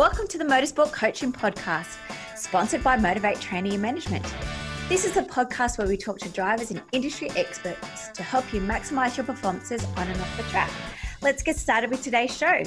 welcome to the Motorsport Coaching Podcast, sponsored by Motivate Training and Management. This is a podcast where we talk to drivers and industry experts to help you maximize your performances on and off the track. Let's get started with today's show.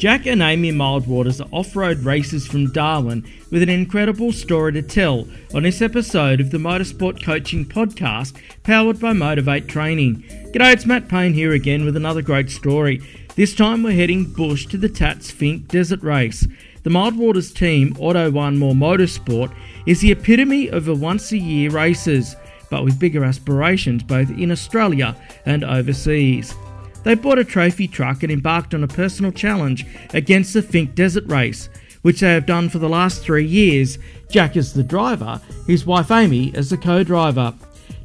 Jack and Amy Mildwaters are off road racers from Darwin with an incredible story to tell on this episode of the Motorsport Coaching Podcast powered by Motivate Training. G'day, it's Matt Payne here again with another great story. This time we're heading bush to the Tatts Finke Desert Race. The Mildwaters team, Auto One More Motorsport, is the epitome of a once a year races, but with bigger aspirations both in Australia and overseas. They bought a trophy truck and embarked on a personal challenge against the Finke Desert Race, which they have done for the last three years. Jack is the driver, his wife Amy is the co driver.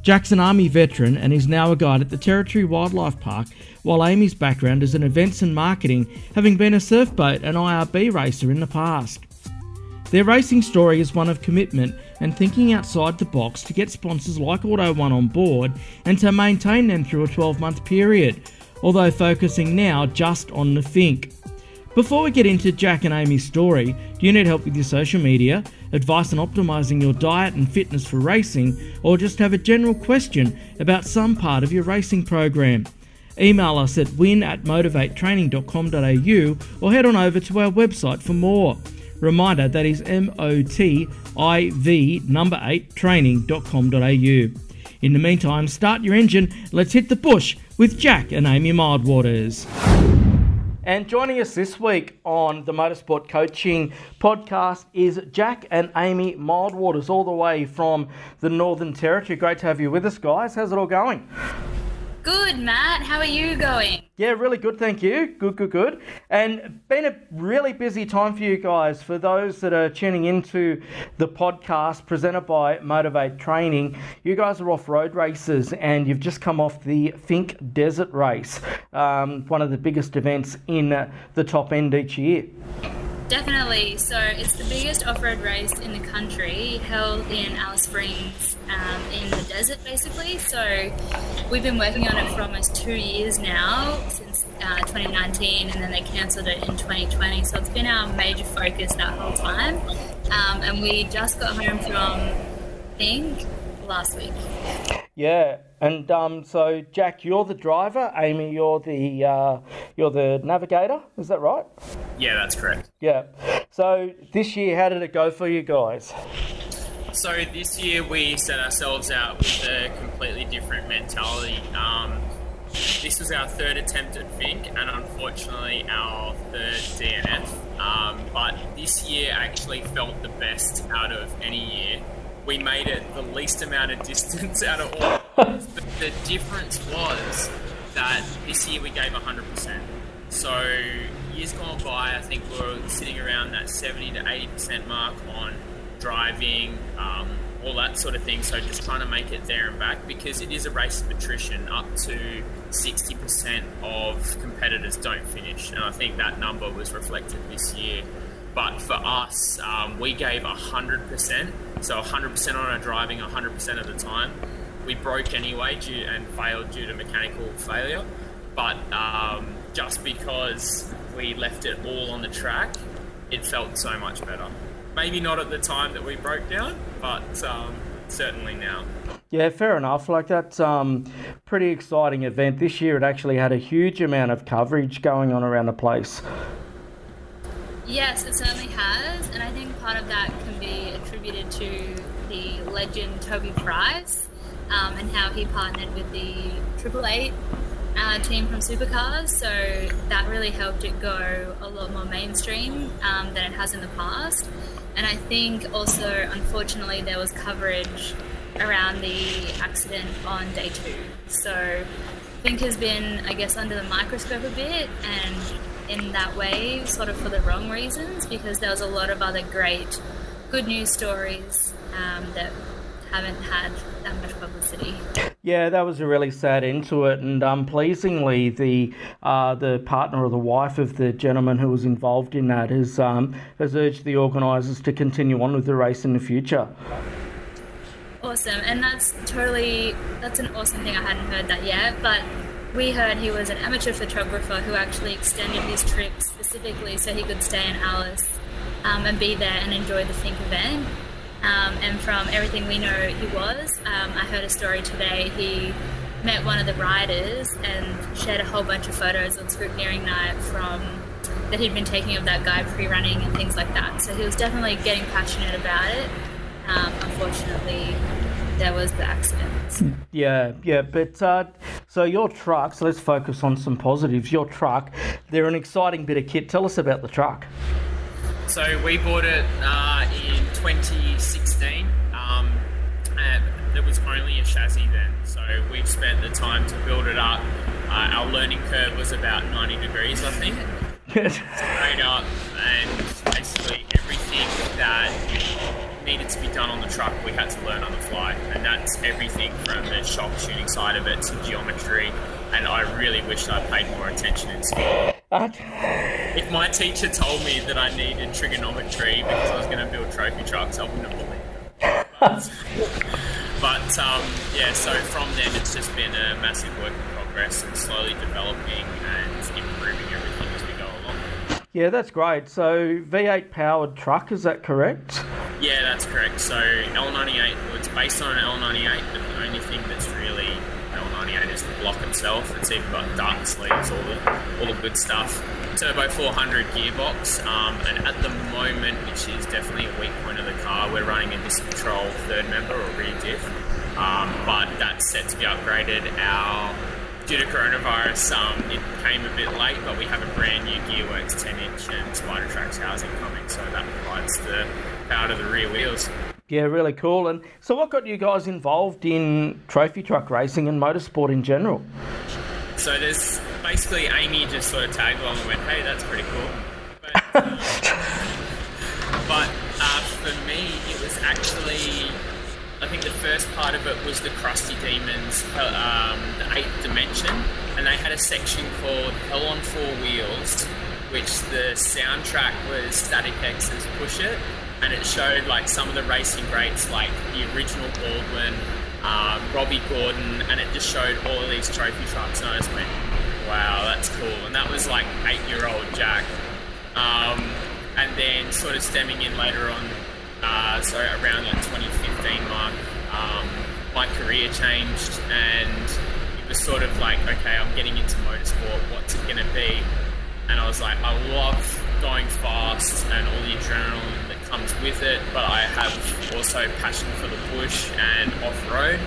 Jack's an Army veteran and is now a guide at the Territory Wildlife Park, while Amy's background is in events and marketing, having been a surf boat and IRB racer in the past. Their racing story is one of commitment and thinking outside the box to get sponsors like Auto One on board and to maintain them through a 12 month period although focusing now just on the Finke. Before we get into Jack and Amy's story, do you need help with your social media, advice on optimizing your diet and fitness for racing, or just have a general question about some part of your racing program? Email us at win at motivatetraining.com.au or head on over to our website for more. Reminder that is M O T I V number 8 training.com.au. In the meantime, start your engine, let's hit the bush with Jack and Amy Mildwaters. And joining us this week on the Motorsport Coaching podcast is Jack and Amy Mildwaters, all the way from the Northern Territory. Great to have you with us, guys. How's it all going? Good, Matt. How are you going? Yeah, really good, thank you. Good, good, good. And been a really busy time for you guys. For those that are tuning into the podcast presented by Motivate Training, you guys are off road races and you've just come off the Finke Desert Race, um, one of the biggest events in the top end each year. Definitely. So it's the biggest off-road race in the country, held in Alice Springs, um, in the desert, basically. So we've been working on it for almost two years now, since uh, 2019, and then they cancelled it in 2020. So it's been our major focus that whole time. Um, and we just got home from, I think, last week. Yeah, and um, so Jack, you're the driver. Amy, you're the uh, you're the navigator. Is that right? Yeah, that's correct. Yeah. So this year, how did it go for you guys? So this year we set ourselves out with a completely different mentality. Um, this was our third attempt at Finke, and unfortunately our third DNF. Um, but this year actually felt the best out of any year we made it the least amount of distance out of all. but the difference was that this year we gave 100%. So years gone by, I think we are sitting around that 70 to 80% mark on driving, um, all that sort of thing. So just trying to make it there and back because it is a race of attrition. Up to 60% of competitors don't finish, and I think that number was reflected this year. But for us, um, we gave 100%, so 100% on our driving 100% of the time. We broke anyway due and failed due to mechanical failure, but um, just because we left it all on the track, it felt so much better. Maybe not at the time that we broke down, but um, certainly now. Yeah, fair enough. Like that's um, pretty exciting event. This year it actually had a huge amount of coverage going on around the place. Yes, it certainly has, and I think part of that can be attributed to the legend Toby Price um, and how he partnered with the Triple Eight uh, team from Supercars. So that really helped it go a lot more mainstream um, than it has in the past. And I think also, unfortunately, there was coverage around the accident on day two. So I think has been, I guess, under the microscope a bit and in that way, sort of for the wrong reasons, because there was a lot of other great, good news stories um, that haven't had that much publicity. Yeah, that was a really sad end to it, and um, pleasingly, the uh, the partner or the wife of the gentleman who was involved in that has um, has urged the organisers to continue on with the race in the future. Awesome, and that's totally that's an awesome thing. I hadn't heard that yet, but we heard he was an amateur photographer who actually extended his trip specifically so he could stay in Alice um, and be there and enjoy the Finke event. Um, and from everything we know, he was. Um, I heard a story today. He met one of the riders and shared a whole bunch of photos on scrutineering night from that he'd been taking of that guy pre-running and things like that. So he was definitely getting passionate about it. Um, unfortunately, there was the accident. Yeah, yeah, but uh, so your truck. So let's focus on some positives. Your truck, they're an exciting bit of kit. Tell us about the truck. So we bought it uh, in 2016. Um, there was only a chassis then, so we've spent the time to build it up. Uh, our learning curve was about 90 degrees, I think. Straight up, and basically everything that needed to be done on the truck, we had to learn on the fly, and that's everything from the shock tuning side of it to geometry. And I really wish I paid more attention in school. if my teacher told me that I needed trigonometry because I was going to build trophy trucks, I wouldn't have believed it. but um, yeah, so from then it's just been a massive work in progress and slowly developing and improving everything as we go along. Yeah, that's great. So V8 powered truck, is that correct? Yeah, that's correct. So L98, well, it's based on an L98, but the only thing that's really L98 is the block itself. It's even got dark sleeves, all the all the good stuff. Turbo 400 gearbox, um, and at the moment, which is definitely a weak point of the car, we're running a Disk Control third member or rear diff, um, but that's set to be upgraded. Our due to coronavirus, um, it came a bit late, but we have a brand new Gearworks 10 inch and Spidertrax housing coming, so that provides the power to the rear wheels. Yeah, really cool. And so, what got you guys involved in trophy truck racing and motorsport in general? So, there's basically Amy just sort of tagged along and went, hey, that's pretty cool. But, um, but uh, for me, it was actually I think the first part of it was the Crusty Demons, um, the Eighth Dimension, and they had a section called Hell on Four Wheels, which the soundtrack was Static X's Push It, and it showed like some of the racing greats, like the original Baldwin, um, Robby Gordon, and it just showed all of these trophy trucks, and I just went, wow, that's cool. And that was like eight-year-old Jack. Um, and then sort of stemming in later on uh, so around that 2015 mark, um, my career changed and it was sort of like, okay, I'm getting into motorsport. What's it going to be? And I was like, I love going fast and all the adrenaline comes with it, but I have also passion for the bush and off road.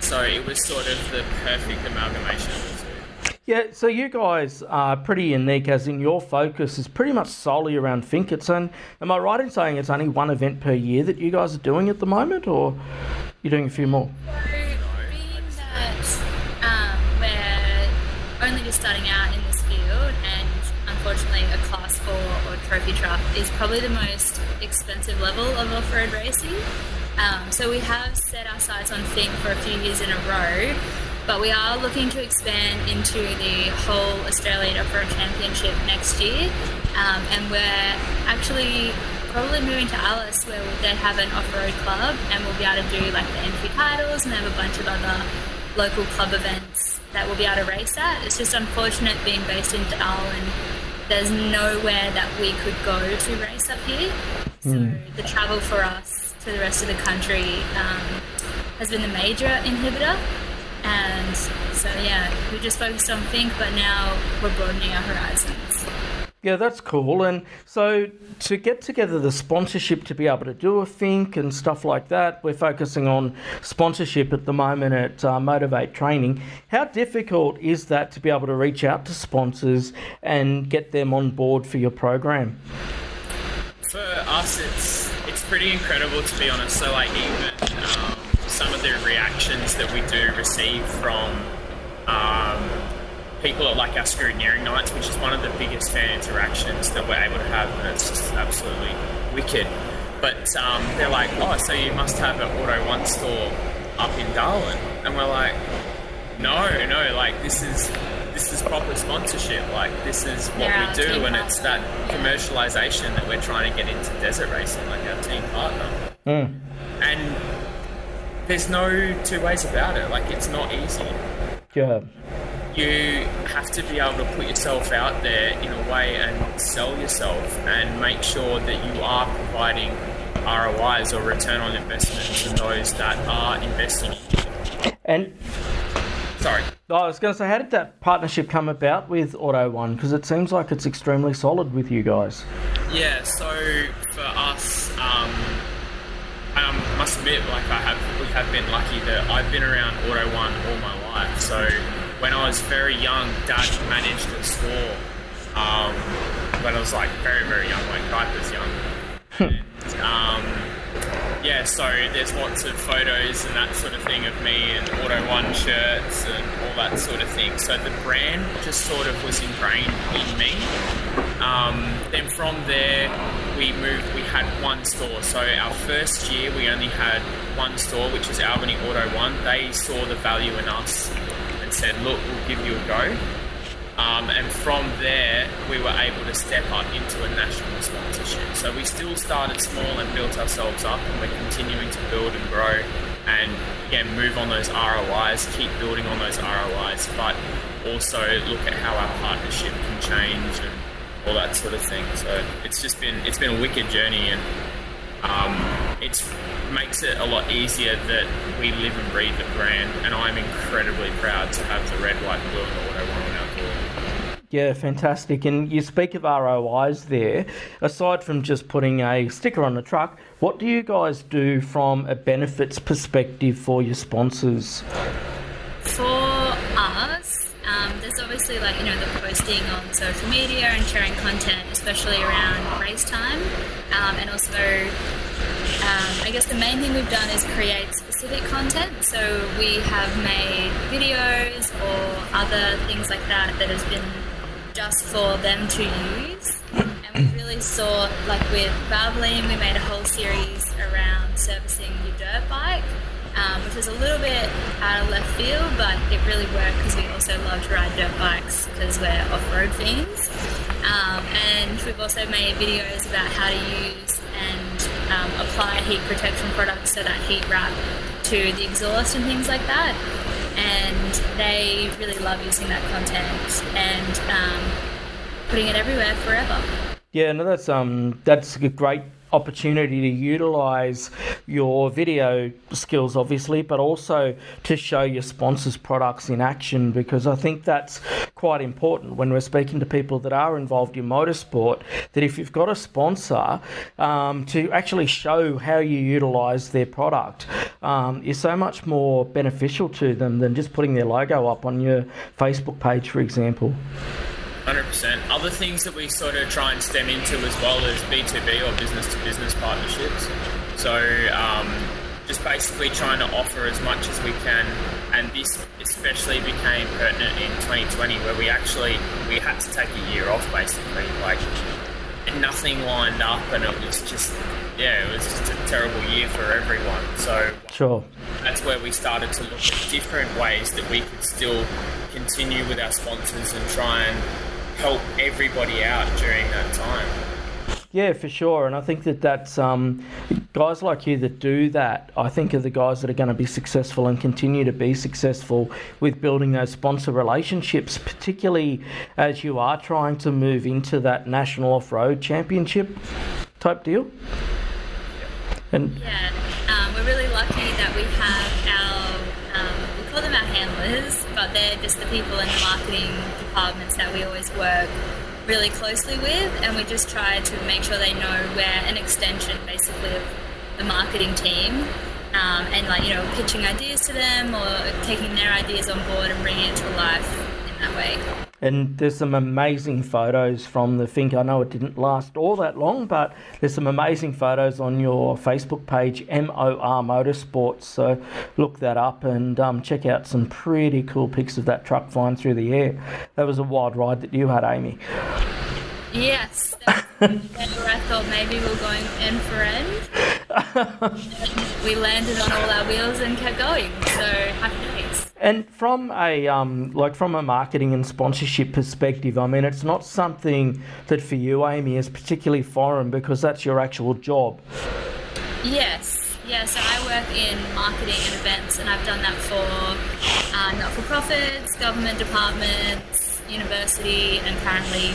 So it was sort of the perfect amalgamation yeah, so you guys are pretty unique, as in your focus is pretty much solely around Finkerton. Am I right in saying it's only one event per year that you guys are doing at the moment, or you're doing a few more? being that um, we're only just starting out in this field, and unfortunately, a class four or trophy truck is probably the most expensive level of off-road racing. Um, so we have set our sights on Finke for a few years in a row but we are looking to expand into the whole Australian Off-Road Championship next year, um, and we're actually probably moving to Alice where they have an off-road club, and we'll be able to do like the entry titles, and they have a bunch of other local club events that we'll be able to race at. It's just unfortunate being based in Darwin. There's nowhere that we could go to race up here, so mm. the travel for us to the rest of the country um, has been the major inhibitor. And so, yeah, we just focused on Finke, but now we're broadening our horizons. Yeah, that's cool. And so to get together the sponsorship to be able to do a Finke and stuff like that, we're focusing on sponsorship at the moment at uh, Motivate Training. How difficult is that to be able to reach out to sponsors and get them on board for your program? For us, it's it's pretty incredible to be honest. So like even um, some of the reactions that we do receive from um, people at like our scrutineering nights, which is one of the biggest fan interactions that we're able to have, and it's just absolutely wicked. But um, they're like, oh, so you must have an Auto One store up in Darwin, and we're like, no, no, like this is this is proper sponsorship. Like this is what yeah, we do, and it's that commercialization that we're trying to get into desert racing, like our team partner. Mm. And there's no two ways about it. Like it's not easy. Yeah. You have to be able to put yourself out there in a way and sell yourself and make sure that you are providing ROIs or return on investment to those that are investing. And Sorry. I was going to say, how did that partnership come about with Auto One? Because it seems like it's extremely solid with you guys. Yeah, so for us, um, I um, must admit, like I have, we have been lucky that I've been around Auto One all my life. So when I was very young, Dad managed a store. Um, when I was like very, very young, like diapers young. and, um, yeah, so there's lots of photos and that sort of thing of me and Auto One shirts and all that sort of thing. So the brand just sort of was ingrained in me. Um, then from there, we moved. We had one store. So our first year, we only had one store, which was Albany Auto One. They saw the value in us and said, "Look, we'll give you a go." Um, and from there, we were able to step up into a national sponsorship. So we still started small and built ourselves up, and we're continuing to build and grow and again move on those ROIs, keep building on those ROIs, but also look at how our partnership can change and all that sort of thing. So it's just been it's been a wicked journey, and um, it makes it a lot easier that we live and breathe the brand. And I'm incredibly proud to have the red, white, blue and the Auto One on our door. Yeah, fantastic. And you speak of ROIs there. Aside from just putting a sticker on the truck, what do you guys do from a benefits perspective for your sponsors? For us, um, there's obviously like you know the posting on social media and sharing content, especially around race time, um, and also um, I guess the main thing we've done is create specific content. So we have made videos or other things like that that has been just for them to use. And we really saw, like with Valvoline, we made a whole series around servicing your dirt bike, um, which was a little bit out of left field, but it really worked because we also love to ride dirt bikes because we're off-road fiends. Um, and we've also made videos about how to use um, apply heat protection products so that heat wrap to the exhaust and things like that and they really love using that content and um, putting it everywhere forever. Yeah, no, that's um, that's a great opportunity to utilize your video skills, obviously, but also to show your sponsors' products in action because I think that's quite important when we're speaking to people that are involved in motorsport. That if you've got a sponsor, um, to actually show how you utilize their product um, is so much more beneficial to them than just putting their logo up on your Facebook page, for example. Hundred percent. Other things that we sort of try and stem into as well as B two B or business to business partnerships. So um, just basically trying to offer as much as we can, and this especially became pertinent in 2020, where we actually we had to take a year off basically, like nothing lined up, and it was just yeah, it was just a terrible year for everyone. So Sure. that's where we started to look at different ways that we could still continue with our sponsors and try and help everybody out during that time. Yeah, for sure. And I think that that's um, guys like you that do that, I think are the guys that are going to be successful and continue to be successful with building those sponsor relationships, particularly as you are trying to move into that national off road championship type deal. And Yeah, just the people in the marketing departments that we always work really closely with, and we just try to make sure they know we're an extension basically of the marketing team. Um, and like you know, pitching ideas to them or taking their ideas on board and bringing it to life in that way. And there's some amazing photos from the Finke. I know it didn't last all that long, but there's some amazing photos on your Facebook page, MOR Motorsports. So look that up and um, check out some pretty cool pics of that truck flying through the air. That was a wild ride that you had, Amy. Yes, I thought maybe we we're going end for end. we landed on all our wheels and kept going. So happy. And from a um, like from a marketing and sponsorship perspective, I mean, it's not something that for you, Amy, is particularly foreign because that's your actual job. Yes, Yeah, so I work in marketing and events, and I've done that for uh, not for profits, government departments, university, and currently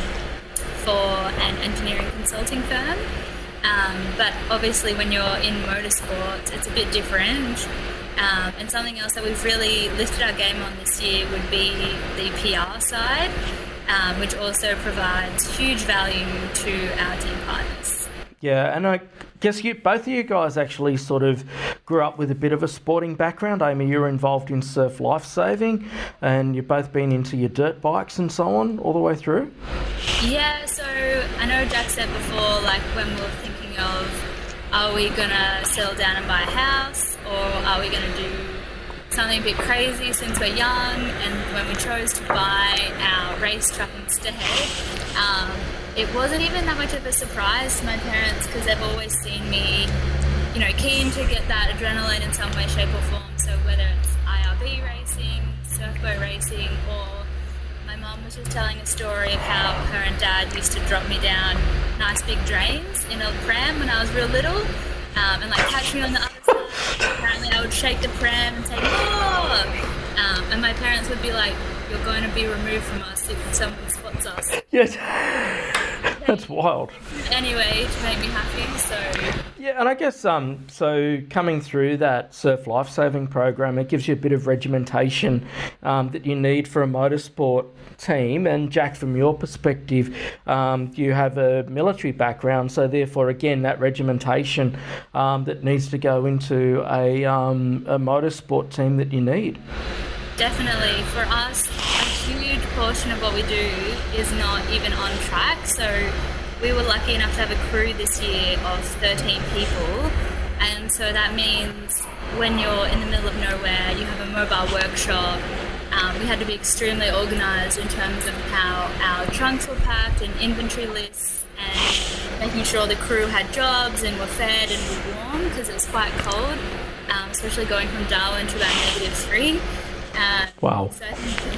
for an engineering consulting firm. Um, but obviously, when you're in motorsport, it's a bit different. Um, and something else that we've really lifted our game on this year would be the PR side, um, which also provides huge value to our team partners. Yeah, and I guess you both of you guys actually sort of grew up with a bit of a sporting background. Amy, you were involved in surf lifesaving, and you've both been into your dirt bikes and so on all the way through. Yeah, so I know Jack said before, like when we were thinking of, are we gonna settle down and buy a house? Or are we going to do something a bit crazy since we're young? And when we chose to buy our race truck instead, um, it wasn't even that much of a surprise to my parents because they've always seen me, you know, keen to get that adrenaline in some way, shape, or form. So whether it's IRB racing, surfboat racing, or my mum was just telling a story of how her and dad used to drop me down nice big drains in a pram when I was real little, um, and like catch me on the other side. Apparently, I would shake the pram and say, "Oh!" Um, and my parents would be like, "You're going to be removed from us if someone spots us." Yes, that's wild. Anyway, to make me happy, so. Yeah, and I guess um, so coming through that surf lifesaving program, it gives you a bit of regimentation um, that you need for a motorsport team. And Jack, from your perspective, um, you have a military background, so therefore, again, that regimentation um, that needs to go into a, um, a motorsport team that you need. Definitely. For us, portion of what we do is not even on track. So we were lucky enough to have a crew this year of 13 people. And so that means when you're in the middle of nowhere, you have a mobile workshop. Um, we had to be extremely organised in terms of how our trunks were packed and inventory lists and making sure the crew had jobs and were fed and were warm because it was quite cold, um, especially going from Darwin to about negative three. Uh, wow. So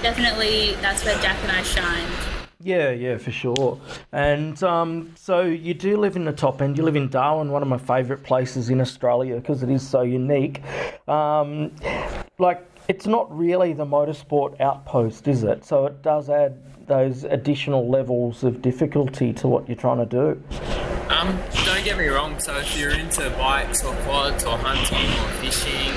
definitely that's where Jack and I shined. Yeah, yeah, for sure. And um, so you do live in the top end. You live in Darwin, one of my favourite places in Australia because it is so unique. Um, like, it's not really the motorsport outpost, is it? So it does add those additional levels of difficulty to what you're trying to do. Um, don't get me wrong. So if you're into bikes or quads or hunting or fishing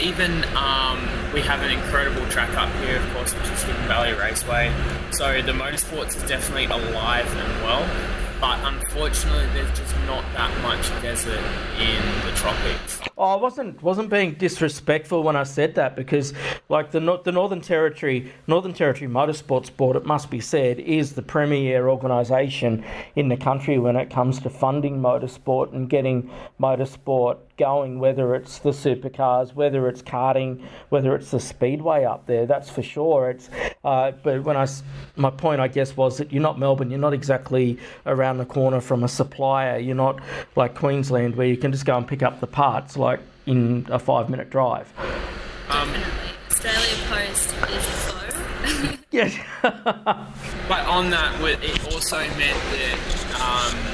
Even um, we have an incredible track up here, of course, which is Hidden Valley Raceway. So the motorsports is definitely alive and well but unfortunately, there's just not that much desert in the tropics. Oh, I wasn't wasn't being disrespectful when I said that because, like the the Northern Territory Northern Territory Motorsports Board, it must be said, is the premier organisation in the country when it comes to funding motorsport and getting motorsport going, whether it's the supercars, whether it's karting, whether it's the speedway up there. That's for sure. It's uh, but when I my point, I guess, was that you're not Melbourne. You're not exactly around the corner from a supplier. You're not like Queensland where you can just go and pick up the parts like in a five minute drive. Um, Australia Post is a foe. yes. but on that, it also meant that. Um,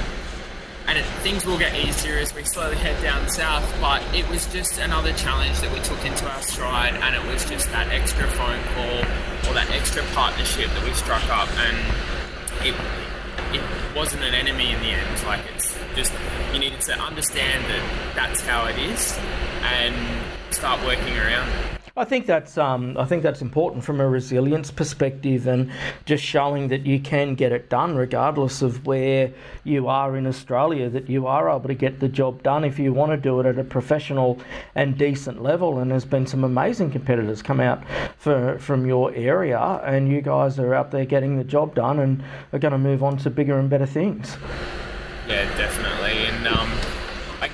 and it, things will get easier as we slowly head down south. But it was just another challenge that we took into our stride, and it was just that extra phone call or that extra partnership that we struck up, and it it wasn't an enemy in the end. Like it's just you needed to understand that that's how it is, and start working around it. I think that's um, I think that's important from a resilience perspective and just showing that you can get it done regardless of where you are in Australia. That you are able to get the job done if you want to do it at a professional and decent level. And there's been some amazing competitors come out for, from your area, and you guys are out there getting the job done and are going to move on to bigger and better things. Yeah, definitely.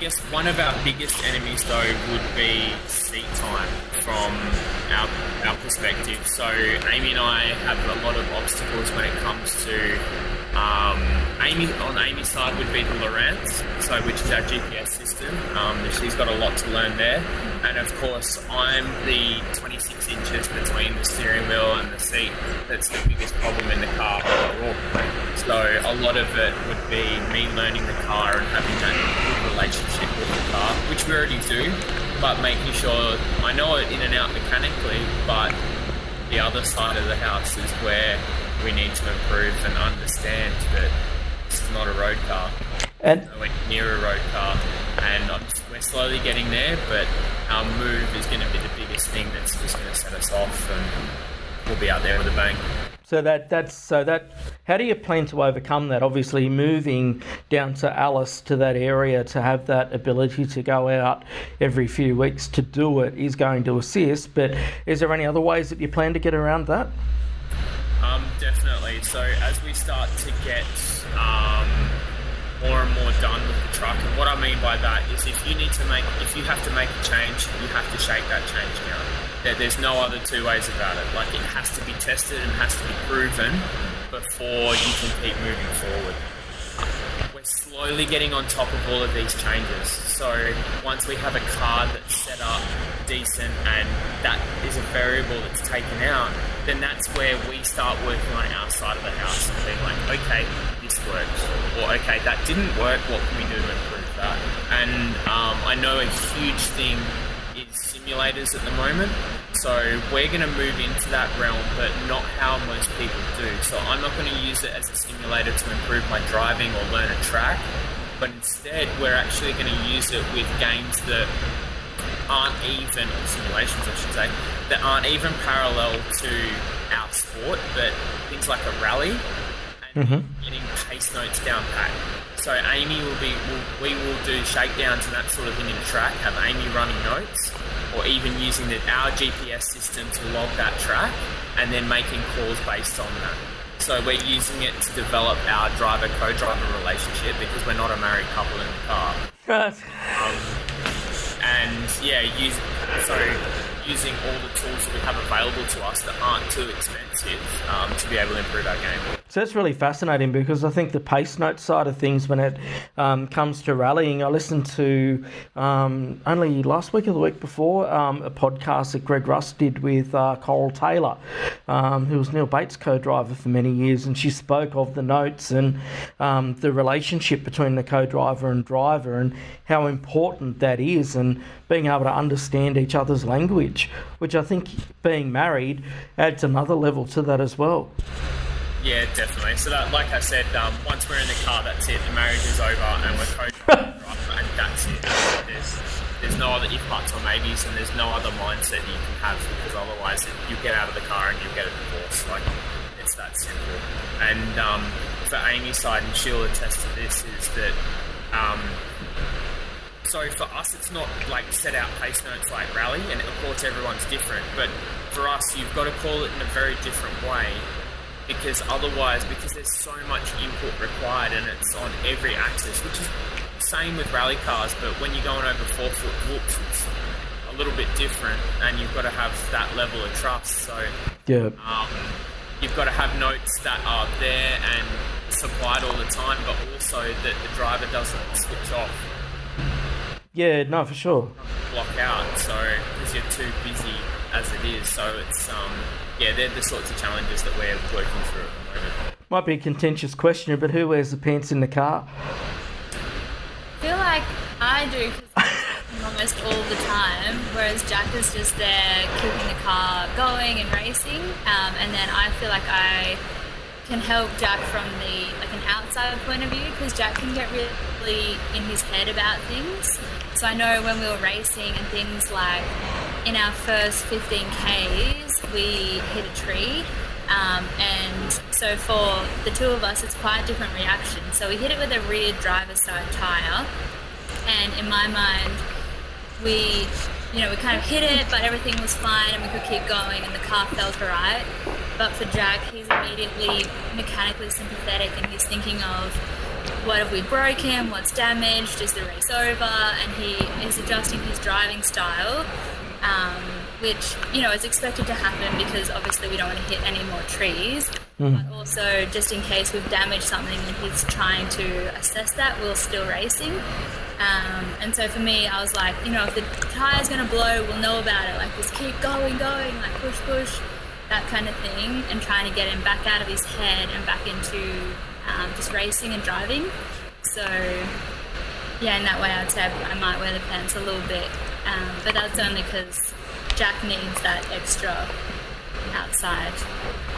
Guess one of our biggest enemies though would be seat time from our, our perspective. So Amy and I have a lot of obstacles when it comes to Um, Amy on Amy's side would be the Lowrance, so which is our GPS system. Um, she's got a lot to learn there, and of course I'm the 26 inches between the steering wheel and the seat. That's the biggest problem in the car overall. So a lot of it would be me learning the car and having that good relationship with the car, which we already do, but making sure I know it in and out mechanically, but the other side of the house is where we need to improve and understand that this is not a road car. And Nowhere near a road car, and we're slowly getting there. But our move is going to be the biggest thing that's just going to set us off, and we'll be out there with a bang. so that that's so that how do you plan to overcome that? Obviously, moving down to Alice to that area to have that ability to go out every few weeks to do it is going to assist. But is there any other ways that you plan to get around that? Um, definitely. So as we start to get um, more and more done with the truck, and what I mean by that is if you need to make, if you have to make a change, you have to shake that change down. There, there's no other two ways about it. Like it has to be tested and has to be proven before you can keep moving forward. Slowly getting on top of all of these changes. So once we have a car that's set up decent and that is a variable that's taken out, then that's where we start working on our side of the house and being like, okay, this works, or okay, that didn't work. What can we do to improve that? And um, I know a huge thing simulators at the moment. So we're going to move into that realm, but not how most people do. So I'm not going to use it as a simulator to improve my driving or learn a track, but instead we're actually going to use it with games that aren't even, or simulations I should say, that aren't even parallel to our sport, but things like a rally and mm-hmm. getting pace notes down pat. So Amy will be, will, we will do shakedowns and that sort of thing in a track, have Amy running notes, or even using the, our GPS system to log that track and then making calls based on that. So we're using it to develop our driver co-driver relationship because we're not a married couple in the car. Um, and yeah, use, so using all the tools that we have available to us that aren't too expensive um, to be able to improve our game. So that's really fascinating because I think the pace note side of things, when it um, comes to rallying, I listened to um, only last week or the week before um, a podcast that Greg Rust did with uh, Coral Taylor, um, who was Neal Bates' co-driver for many years, and she spoke of the notes and um, the relationship between the co-driver and driver and how important that is, and being able to understand each other's language, which I think being married adds another level to that as well. Yeah, definitely. So that, like I said, um, once we're in the car, that's it. The marriage is over, and we're co-driver, and that's it. There's, there's no other if buts or maybes, and there's no other mindset you can have because otherwise it, you get out of the car and you get a divorce. Like it's that simple. And um, for Amy's side, and she'll attest to this, is that. Um, so for us, it's not like set out pace notes like rally, and of course everyone's different. But for us, you've got to call it in a very different way because otherwise, because there's so much input required and it's on every axis, which is same with rally cars, but when you're going over four foot whoops, it's a little bit different, and you've got to have that level of trust. So Yeah. um, you've got to have notes that are there and supplied all the time, but also that the driver doesn't switch off, Yeah, no, for sure. block out. So because you're too busy as it is, so it's um, yeah, they're the sorts of challenges that we're working through at the moment. Might be a contentious question, but who wears the pants in the car? I feel like I do 'cause I'm almost all the time, whereas Jack is just there keeping the car going and racing. Um, and then I feel like I can help Jack from the like an outside point of view because Jack can get really in his head about things. So I know when we were racing and things like in our first 15 Ks, we hit a tree. Um, and so for the two of us, it's quite a different reaction. So we hit it with a rear driver side tyre, and in my mind, we, you know, we kind of hit it, but everything was fine, and we could keep going, and the car felt alright. But for Jack, he's immediately mechanically sympathetic, and he's thinking of what have we broken, what's damaged, is the race over, and he is adjusting his driving style um, which you know is expected to happen because obviously we don't want to hit any more trees. but also just in case we've damaged something and he's trying to assess that while still racing. Um, and so for me, I was like, you know, if the tire's going to blow, we'll know about it. Like, just keep going, going, like push, push, that kind of thing, and trying to get him back out of his head and back into um, just racing and driving. So, yeah, in that way, I'd say I might wear the pants a little bit, um, but that's only because Jack needs that extra outside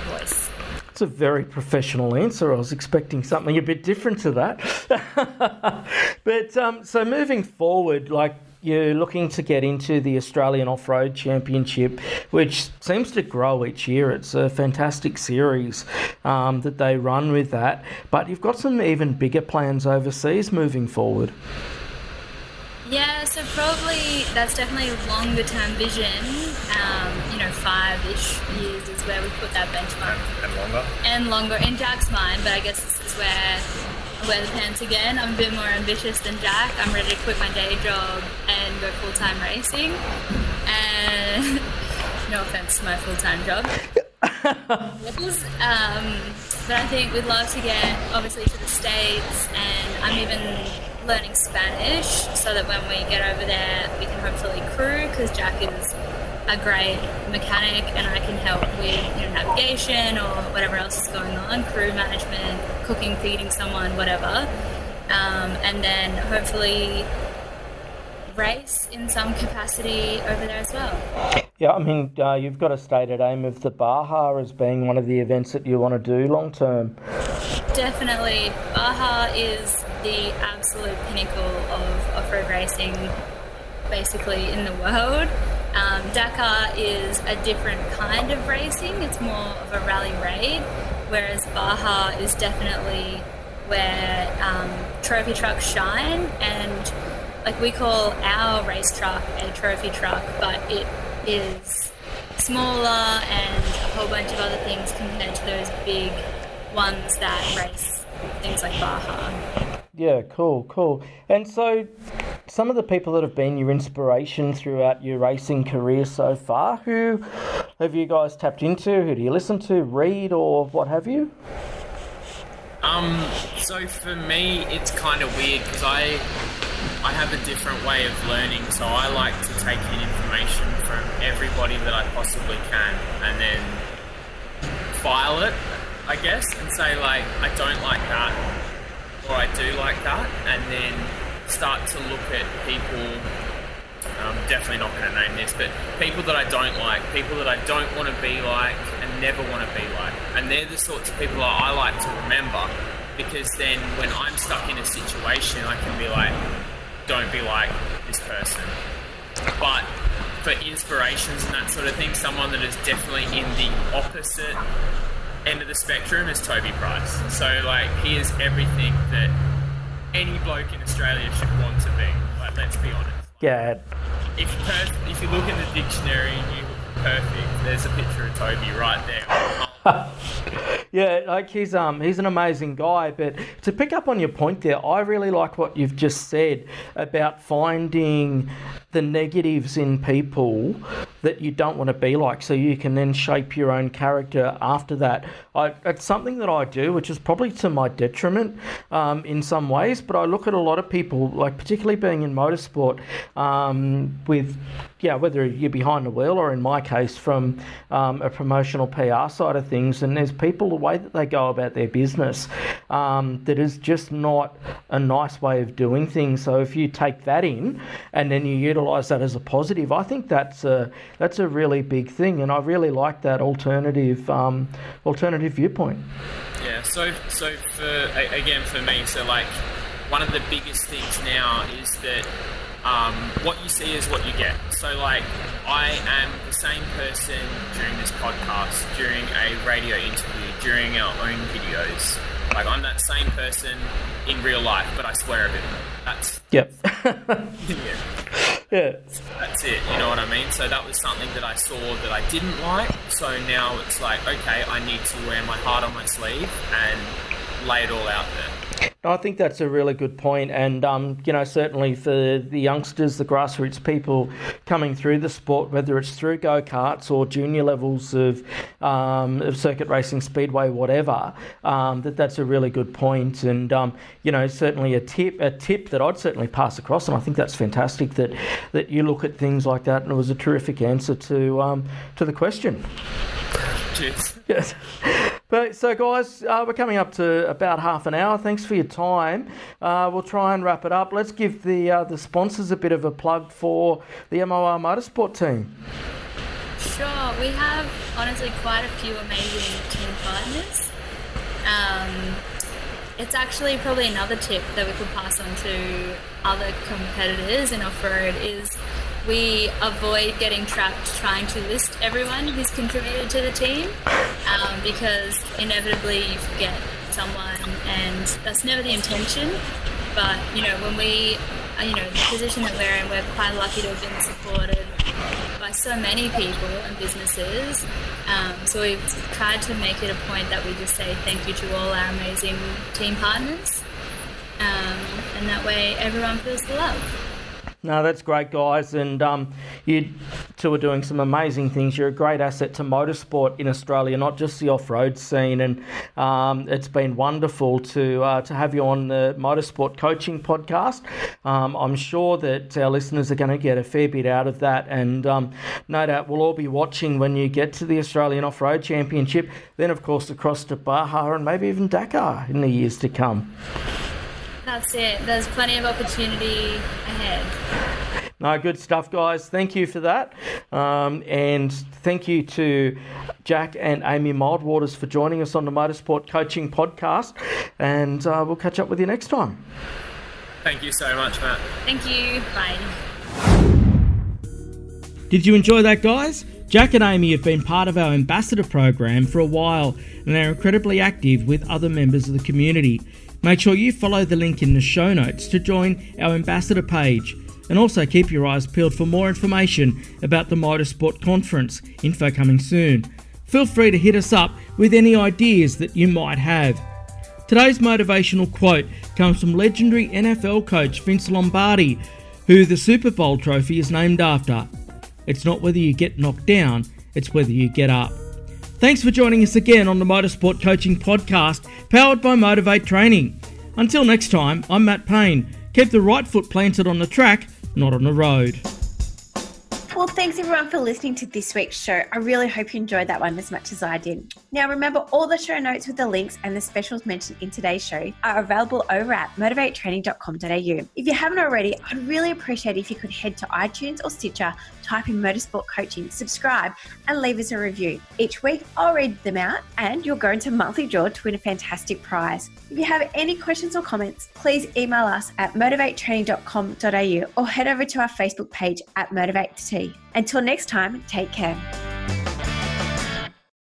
voice. It's a very professional answer. I was expecting something a bit different to that. but um, so moving forward, like you're looking to get into the Australian Off Road Championship, which seems to grow each year. It's a fantastic series um, that they run with that. But you've got some even bigger plans overseas moving forward. Yeah, so probably that's definitely longer term vision. Um, you know, five ish years is where we put that benchmark. And longer. And longer in Jack's mind, but I guess this is where I wear the pants again. I'm a bit more ambitious than Jack. I'm ready to quit my day job and go full time racing. And no offense to my full time job. um, but I think we'd love to get obviously to the States, and I'm even learning Spanish so that when we get over there, we can hopefully crew because Jack is a great mechanic and I can help with you know, navigation or whatever else is going on, crew management, cooking, feeding someone, whatever. Um, and then hopefully race in some capacity over there as well. Yeah, I mean, uh, you've got a stated aim of the Baja as being one of the events that you want to do long term. Definitely. Baja is the absolute pinnacle of off road racing, basically, in the world. Um, Dakar is a different kind of racing, it's more of a rally raid, whereas Baja is definitely where um, trophy trucks shine. And like we call our race truck a trophy truck, but it is smaller and a whole bunch of other things compared to those big ones that race things like Baja. Yeah, cool, cool. And so, some of the people that have been your inspiration throughout your racing career so far, who have you guys tapped into? Who do you listen to, read, or what have you? Um, so for me, it's kind of weird because I I have a different way of learning. So I like to take in information from everybody that I possibly can, and then file it, I guess, and say like I don't like that, or I do like that, and then start to look at people. I'm definitely not going to name this, but people that I don't like, people that I don't want to be like, and never want to be like, and they're the sorts of people I like to remember, because then when I'm stuck in a situation, I can be like, don't be like this person. But for inspirations and that sort of thing, someone that is definitely in the opposite end of the spectrum is Toby Price. So like he is everything that any bloke in Australia should want to be. Like let's be honest. Yeah. If you perf- if you look in the dictionary and you look perfect, there's a picture of Toby right there. yeah, like he's um he's an amazing guy. But to pick up on your point there, I really like what you've just said about finding the negatives in people that you don't want to be like, so you can then shape your own character after that. I, it's something that I do, which is probably to my detriment um, in some ways. But I look at a lot of people, like particularly being in motorsport, um, with yeah, whether you're behind the wheel or in my case from um, a promotional PR side of things, and there's people way that they go about their business um, that is just not a nice way of doing things. So if you take that in and then you utilise that as a positive, I think that's a that's a really big thing, and I really like that alternative um, alternative viewpoint. Yeah. So so for again for me, so like one of the biggest things now is that um, what you see is what you get. So, like, I am the same person during this podcast, during a radio interview, during our own videos. Like, I'm that same person in real life, but I swear a bit more. That's yep. yeah. Yeah. That's it. You know what I mean? So that was something that I saw that I didn't like. So now it's like, okay, I need to wear my heart on my sleeve and lay it all out there. I think that's a really good point, and um, you know, certainly for the youngsters, the grassroots people coming through the sport, whether it's through go karts or junior levels of, um, of circuit racing, speedway, whatever, um, that that's a really good point, and um, you know, certainly a tip a tip that I'd certainly pass across, and I think that's fantastic that that you look at things like that, and it was a terrific answer to um, to the question. Cheers. Yes. But so, guys, uh, we're coming up to about half an hour. Thanks for your time. Uh, we'll try and wrap it up. Let's give the uh, the sponsors a bit of a plug for the MOR Motorsport team. Sure, we have honestly quite a few amazing team partners. Um, it's actually probably another tip that we could pass on to other competitors in off road is we avoid getting trapped trying to list everyone who's contributed to the team um, because inevitably you forget someone and that's never the intention. But you know when we uh, you know the position that we're in we're quite lucky to have been supported by so many people and businesses. Um, so we've tried to make it a point that we just say thank you to all our amazing team partners. Um, and that way everyone feels the love no, that's great, guys. And um, you two are doing some amazing things. You're a great asset to motorsport in Australia, not just the off-road scene. And um, it's been wonderful to uh, to have you on the Motorsport Coaching Podcast. Um, I'm sure that our listeners are going to get a fair bit out of that, and um, no doubt we'll all be watching when you get to the Australian Off-Road Championship. Then, of course, across to Baja and maybe even Dakar in the years to come. That's it. There's plenty of opportunity ahead. No, good stuff, guys. Thank you for that. Um, and thank you to Jack and Amy Mildwaters for joining us on the Motorsport Coaching Podcast. And uh, we'll catch up with you next time. Thank you so much, Matt. Thank you. Bye. Did you enjoy that, guys? Jack and Amy have been part of our ambassador program for a while and they're incredibly active with other members of the community. Make sure you follow the link in the show notes to join our ambassador page. And also keep your eyes peeled for more information about the Motorsport Conference, info coming soon. Feel free to hit us up with any ideas that you might have. Today's motivational quote comes from legendary NFL coach Vince Lombardi, who the Super Bowl trophy is named after. It's not whether you get knocked down, it's whether you get up. Thanks for joining us again on the Motorsport Coaching Podcast, powered by Motivate Training. Until next time, I'm Matt Payne. Keep the right foot planted on the track, not on the road. Well, thanks everyone for listening to this week's show. I really hope you enjoyed that one as much as I did. Now, remember, all the show notes with the links and the specials mentioned in today's show are available over at motivatetraining.com.au. If you haven't already, I'd really appreciate if you could head to iTunes or Stitcher, type in Motorsport Coaching, subscribe, and leave us a review. Each week, I'll read them out and you'll go into monthly draw to win a fantastic prize. If you have any questions or comments, please email us at motivatetraining.com.au or head over to our Facebook page at Motivate T. Until next time, take care.